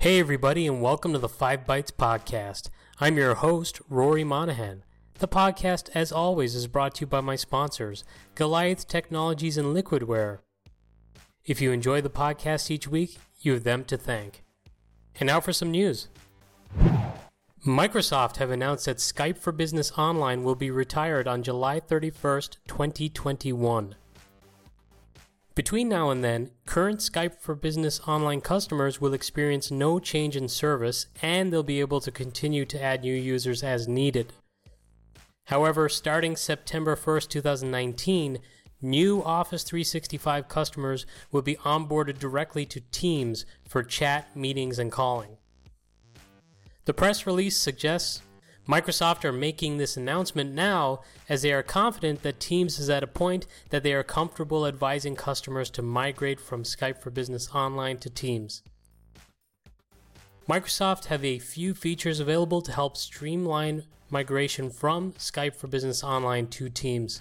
Hey, everybody, and welcome to the Five Bytes Podcast. I'm your host, Rory Monahan. The podcast, as always, is brought to you by my sponsors, Goliath Technologies and Liquidware. If you enjoy the podcast each week, you have them to thank. And now for some news. Microsoft have announced that Skype for Business Online will be retired on July 31st, 2021. Between now and then, current Skype for Business online customers will experience no change in service and they'll be able to continue to add new users as needed. However, starting September 1st, 2019, new Office 365 customers will be onboarded directly to Teams for chat, meetings, and calling. The press release suggests Microsoft are making this announcement now as they are confident that Teams is at a point that they are comfortable advising customers to migrate from Skype for Business Online to Teams. Microsoft have a few features available to help streamline migration from Skype for Business Online to Teams.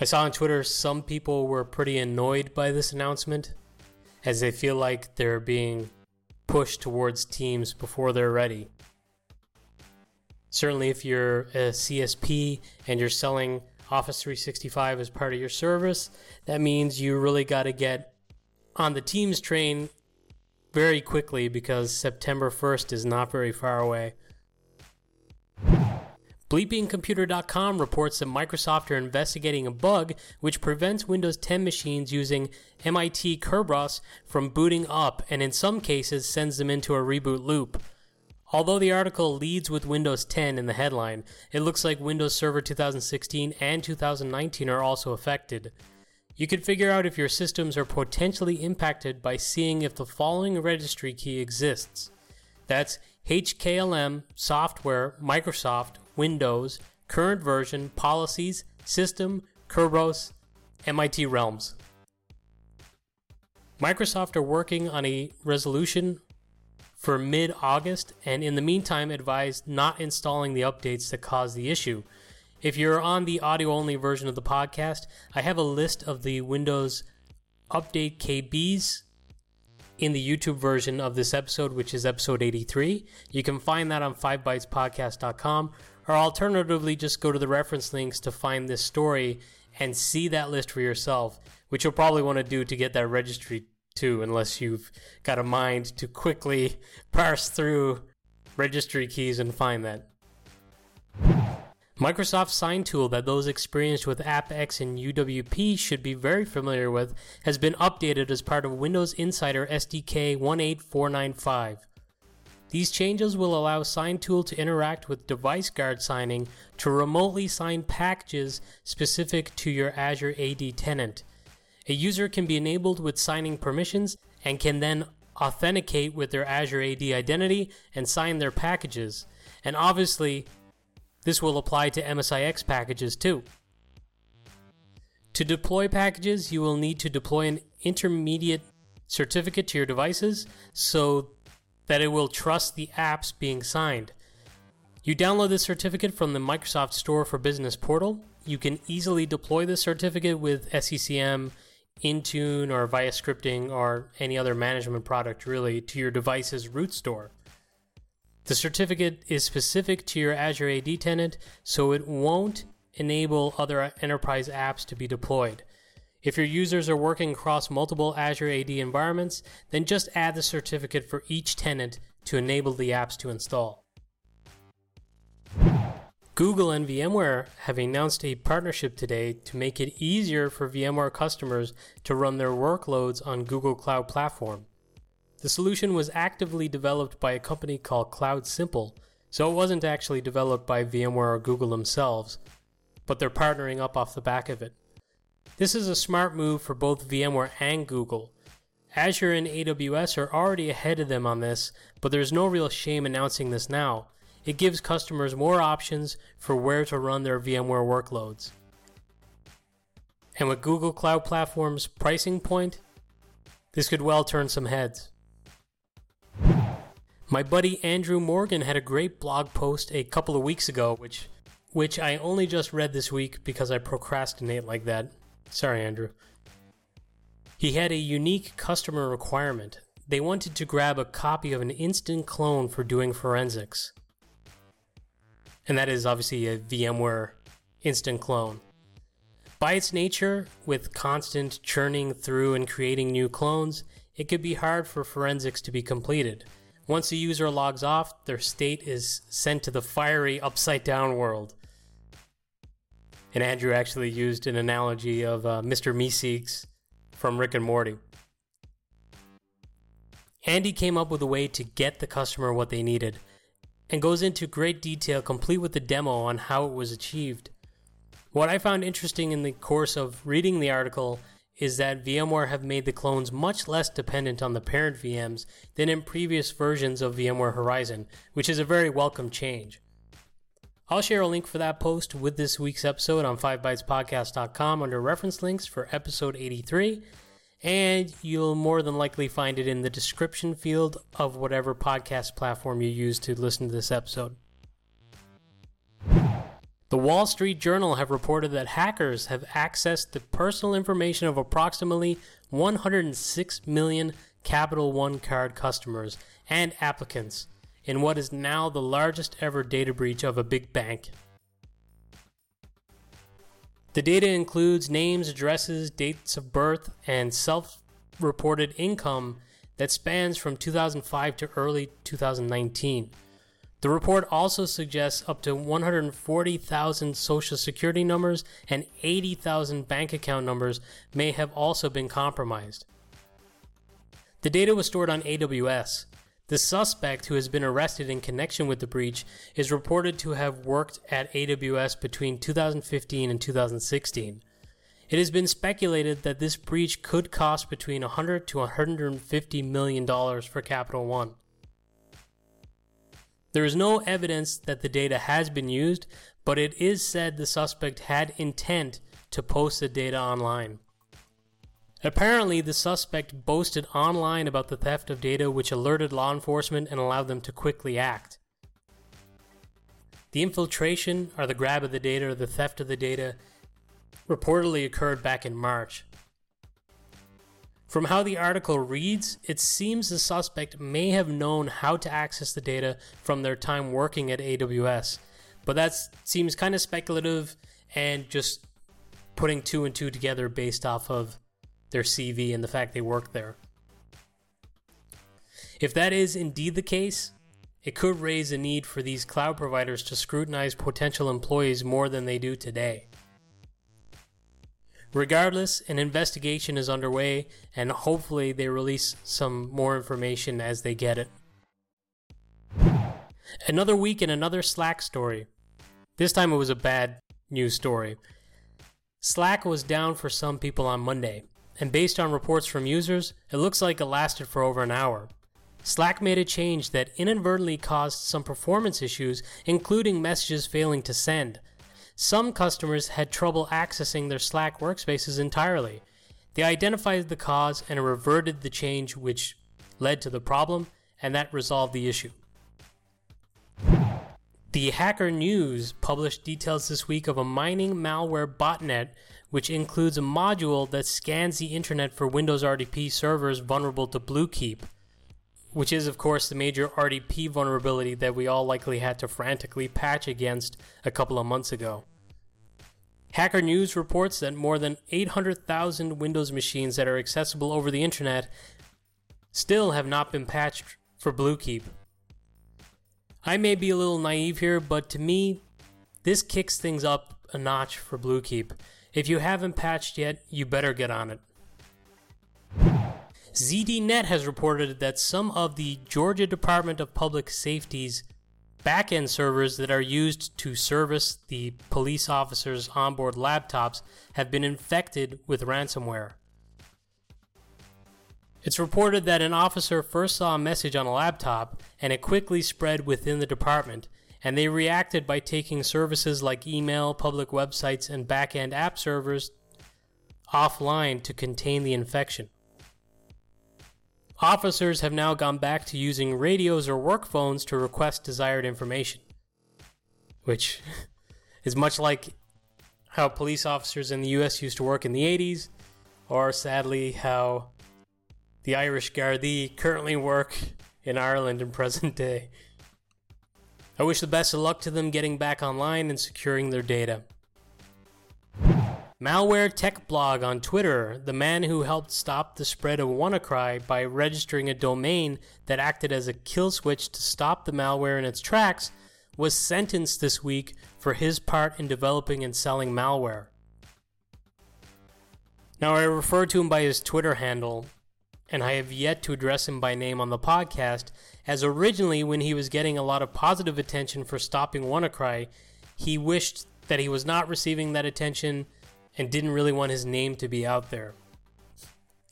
I saw on Twitter some people were pretty annoyed by this announcement as they feel like they're being pushed towards Teams before they're ready. Certainly, if you're a CSP and you're selling Office 365 as part of your service, that means you really got to get on the Teams train very quickly because September 1st is not very far away. BleepingComputer.com reports that Microsoft are investigating a bug which prevents Windows 10 machines using MIT Kerberos from booting up and in some cases sends them into a reboot loop. Although the article leads with Windows 10 in the headline, it looks like Windows Server 2016 and 2019 are also affected. You can figure out if your systems are potentially impacted by seeing if the following registry key exists. That's HKLM, Software, Microsoft, Windows, Current Version, Policies, System, Kerberos, MIT Realms. Microsoft are working on a resolution for mid August, and in the meantime, advise not installing the updates that cause the issue. If you're on the audio only version of the podcast, I have a list of the Windows Update KBs in the YouTube version of this episode, which is episode 83. You can find that on 5bytespodcast.com, or alternatively, just go to the reference links to find this story and see that list for yourself, which you'll probably want to do to get that registry too, unless you've got a mind to quickly parse through registry keys and find that. Microsoft's sign tool that those experienced with AppX and UWP should be very familiar with has been updated as part of Windows Insider SDK 18495. These changes will allow SignTool to interact with Device Guard signing to remotely sign packages specific to your Azure AD tenant. A user can be enabled with signing permissions and can then authenticate with their Azure AD identity and sign their packages. And obviously, this will apply to MSIX packages too. To deploy packages, you will need to deploy an intermediate certificate to your devices so that it will trust the apps being signed. You download this certificate from the Microsoft Store for Business portal. You can easily deploy this certificate with SCCM Intune or via scripting or any other management product really to your device's root store. The certificate is specific to your Azure AD tenant, so it won't enable other enterprise apps to be deployed. If your users are working across multiple Azure AD environments, then just add the certificate for each tenant to enable the apps to install. Google and VMware have announced a partnership today to make it easier for VMware customers to run their workloads on Google Cloud Platform. The solution was actively developed by a company called CloudSimple, so it wasn't actually developed by VMware or Google themselves, but they're partnering up off the back of it. This is a smart move for both VMware and Google. Azure and AWS are already ahead of them on this, but there's no real shame announcing this now it gives customers more options for where to run their VMware workloads. And with Google Cloud Platform's pricing point, this could well turn some heads. My buddy Andrew Morgan had a great blog post a couple of weeks ago, which which I only just read this week because I procrastinate like that. Sorry, Andrew. He had a unique customer requirement they wanted to grab a copy of an instant clone for doing forensics. And that is obviously a VMware instant clone. By its nature, with constant churning through and creating new clones, it could be hard for forensics to be completed. Once a user logs off, their state is sent to the fiery upside down world. And Andrew actually used an analogy of uh, Mr. Meeseeks from Rick and Morty. Andy came up with a way to get the customer what they needed and goes into great detail, complete with the demo on how it was achieved. What I found interesting in the course of reading the article is that VMware have made the clones much less dependent on the parent VMs than in previous versions of VMware Horizon, which is a very welcome change. I'll share a link for that post with this week's episode on 5bytespodcast.com under reference links for episode 83, and you'll more than likely find it in the description field of whatever podcast platform you use to listen to this episode. The Wall Street Journal have reported that hackers have accessed the personal information of approximately 106 million Capital One card customers and applicants in what is now the largest ever data breach of a big bank. The data includes names, addresses, dates of birth, and self reported income that spans from 2005 to early 2019. The report also suggests up to 140,000 social security numbers and 80,000 bank account numbers may have also been compromised. The data was stored on AWS. The suspect, who has been arrested in connection with the breach, is reported to have worked at AWS between 2015 and 2016. It has been speculated that this breach could cost between 100 to 150 million dollars for Capital One. There is no evidence that the data has been used, but it is said the suspect had intent to post the data online. Apparently, the suspect boasted online about the theft of data, which alerted law enforcement and allowed them to quickly act. The infiltration, or the grab of the data, or the theft of the data, reportedly occurred back in March. From how the article reads, it seems the suspect may have known how to access the data from their time working at AWS, but that seems kind of speculative and just putting two and two together based off of their CV and the fact they worked there. If that is indeed the case, it could raise a need for these cloud providers to scrutinize potential employees more than they do today. Regardless, an investigation is underway, and hopefully, they release some more information as they get it. Another week in another Slack story. This time it was a bad news story. Slack was down for some people on Monday, and based on reports from users, it looks like it lasted for over an hour. Slack made a change that inadvertently caused some performance issues, including messages failing to send, some customers had trouble accessing their Slack workspaces entirely. They identified the cause and reverted the change which led to the problem, and that resolved the issue. The Hacker News published details this week of a mining malware botnet, which includes a module that scans the internet for Windows RDP servers vulnerable to Bluekeep, which is, of course, the major RDP vulnerability that we all likely had to frantically patch against a couple of months ago. Hacker News reports that more than 800,000 Windows machines that are accessible over the internet still have not been patched for Bluekeep. I may be a little naive here, but to me, this kicks things up a notch for Bluekeep. If you haven't patched yet, you better get on it. ZDNet has reported that some of the Georgia Department of Public Safety's backend servers that are used to service the police officers' onboard laptops have been infected with ransomware. It's reported that an officer first saw a message on a laptop and it quickly spread within the department, and they reacted by taking services like email, public websites, and back end app servers offline to contain the infection. Officers have now gone back to using radios or work phones to request desired information, which is much like how police officers in the US used to work in the 80s, or sadly, how the Irish Gardaí currently work in Ireland in present day. I wish the best of luck to them getting back online and securing their data. Malware Tech Blog on Twitter, the man who helped stop the spread of WannaCry by registering a domain that acted as a kill switch to stop the malware in its tracks, was sentenced this week for his part in developing and selling malware. Now, I refer to him by his Twitter handle, and I have yet to address him by name on the podcast, as originally, when he was getting a lot of positive attention for stopping WannaCry, he wished that he was not receiving that attention and didn't really want his name to be out there.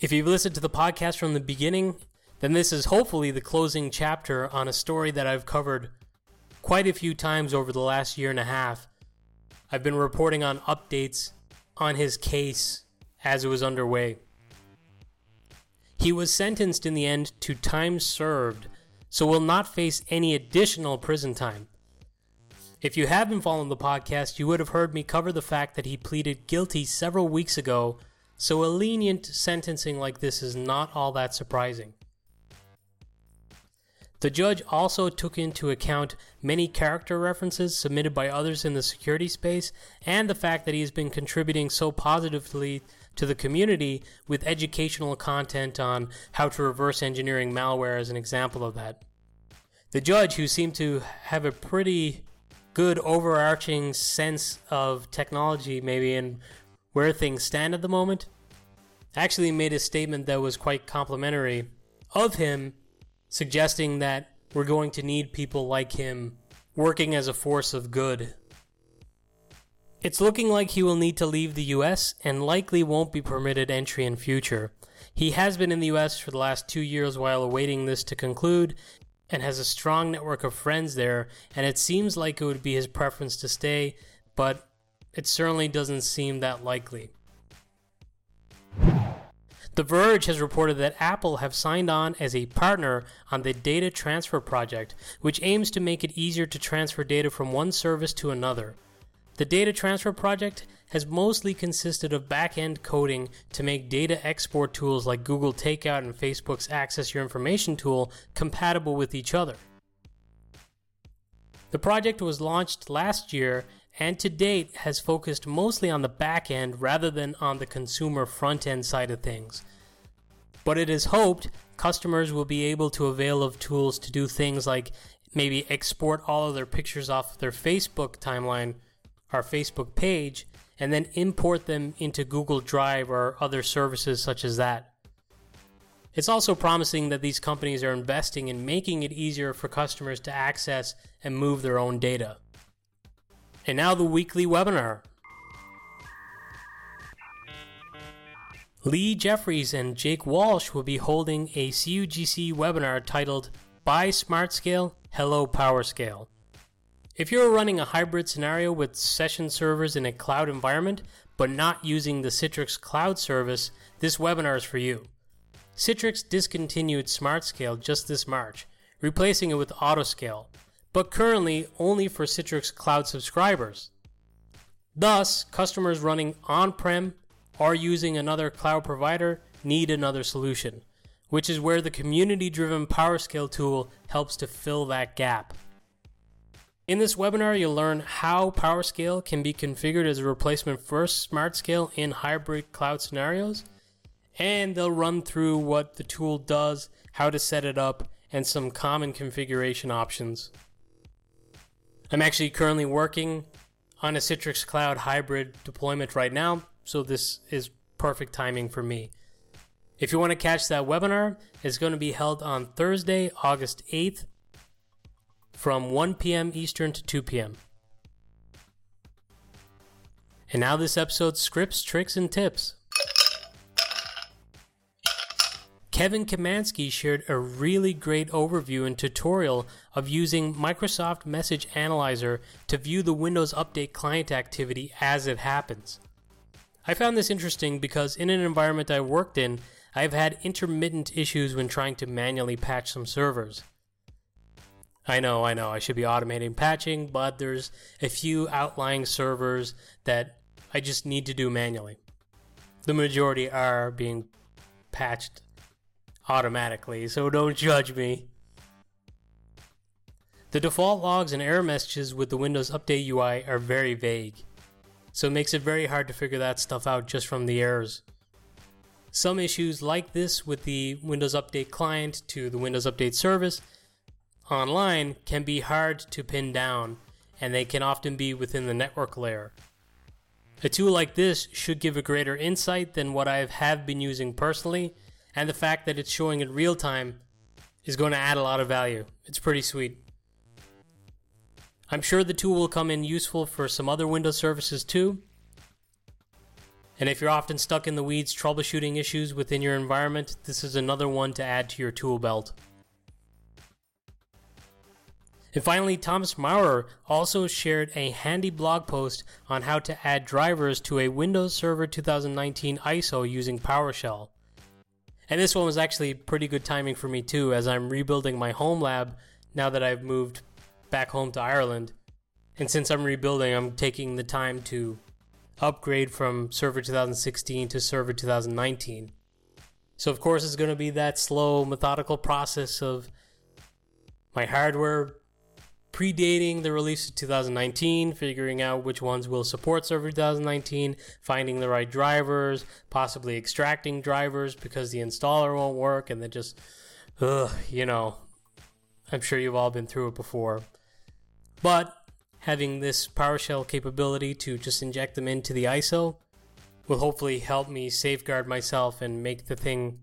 If you've listened to the podcast from the beginning, then this is hopefully the closing chapter on a story that I've covered quite a few times over the last year and a half. I've been reporting on updates on his case as it was underway. He was sentenced in the end to time served, so will not face any additional prison time. If you have been following the podcast, you would have heard me cover the fact that he pleaded guilty several weeks ago, so a lenient sentencing like this is not all that surprising. The judge also took into account many character references submitted by others in the security space and the fact that he has been contributing so positively to the community with educational content on how to reverse engineering malware as an example of that. The judge, who seemed to have a pretty good overarching sense of technology, maybe, and where things stand at the moment. Actually, made a statement that was quite complimentary of him, suggesting that we're going to need people like him working as a force of good. It's looking like he will need to leave the US and likely won't be permitted entry in future. He has been in the US for the last two years while awaiting this to conclude and has a strong network of friends there, and it seems like it would be his preference to stay, but it certainly doesn't seem that likely. The Verge has reported that Apple have signed on as a partner on the Data Transfer Project, which aims to make it easier to transfer data from one service to another. The Data Transfer Project has mostly consisted of back end coding to make data export tools like Google Takeout and Facebook's Access Your Information tool compatible with each other. The project was launched last year and to date has focused mostly on the back end rather than on the consumer front end side of things. But it is hoped customers will be able to avail of tools to do things like maybe export all of their pictures off their Facebook timeline, our Facebook page, and then import them into Google Drive or other services such as that. It's also promising that these companies are investing in making it easier for customers to access and move their own data. And now the weekly webinar. Lee Jeffries and Jake Walsh will be holding a CUGC webinar titled Bye Smart Scale, Hello PowerScale. If you're running a hybrid scenario with session servers in a cloud environment, but not using the Citrix cloud service, this webinar is for you. Citrix discontinued SmartScale just this March, replacing it with AutoScale, but currently only for Citrix cloud subscribers. Thus, customers running on prem or using another cloud provider need another solution, which is where the community driven PowerScale tool helps to fill that gap. In this webinar, you'll learn how PowerScale can be configured as a replacement for SmartScale in hybrid cloud scenarios, and they'll run through what the tool does, how to set it up, and some common configuration options. I'm actually currently working on a Citrix Cloud hybrid deployment right now, so this is perfect timing for me. If you want to catch that webinar, it's going to be held on Thursday, August 8th from 1 p.m. Eastern to 2 p.m. And now this episode's scripts, tricks, and tips. Kevin Kaminski shared a really great overview and tutorial of using Microsoft Message Analyzer to view the Windows Update client activity as it happens. I found this interesting because in an environment I worked in, I've had intermittent issues when trying to manually patch some servers. I know, I know, I should be automating patching, but there's a few outlying servers that I just need to do manually. The majority are being patched automatically, so don't judge me. The default logs and error messages with the Windows Update UI are very vague, so it makes it very hard to figure that stuff out just from the errors. Some issues like this with the Windows Update client to the Windows Update service online can be hard to pin down, and they can often be within the network layer. A tool like this should give a greater insight than what I have been using personally, and the fact that it's showing in real time is going to add a lot of value. It's pretty sweet. I'm sure the tool will come in useful for some other Windows services too. And if you're often stuck in the weeds troubleshooting issues within your environment, this is another one to add to your tool belt. And finally, Thomas Maurer also shared a handy blog post on how to add drivers to a Windows Server 2019 ISO using PowerShell. And this one was actually pretty good timing for me too, as I'm rebuilding my home lab now that I've moved back home to Ireland. And since I'm rebuilding, I'm taking the time to upgrade from Server 2016 to Server 2019. So, of course, it's going to be that slow, methodical process of my hardware predating the release of 2019, figuring out which ones will support Server 2019, finding the right drivers, possibly extracting drivers because the installer won't work, and then just, ugh, you know, I'm sure you've all been through it before. But having this PowerShell capability to just inject them into the ISO will hopefully help me safeguard myself and make the thing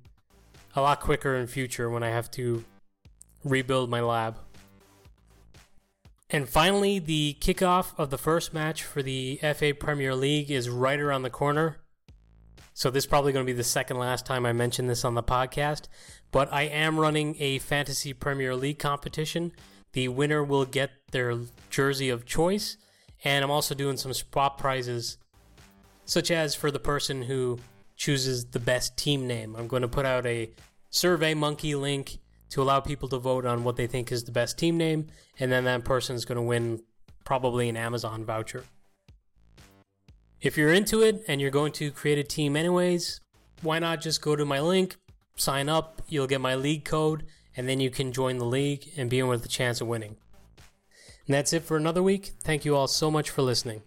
a lot quicker in future when I have to rebuild my lab. And finally, the kickoff of the first match for the FA Premier League is right around the corner. So, this is probably going to be the second last time I mention this on the podcast. But I am running a Fantasy Premier League competition. The winner will get their jersey of choice. And I'm also doing some spot prizes, such as for the person who chooses the best team name. I'm going to put out a Survey Monkey link to allow people to vote on what they think is the best team name, and then that person is going to win probably an Amazon voucher. If you're into it and you're going to create a team anyways, why not just go to my link, sign up, you'll get my league code, and then you can join the league and be in with a chance of winning. And that's it for another week. Thank you all so much for listening.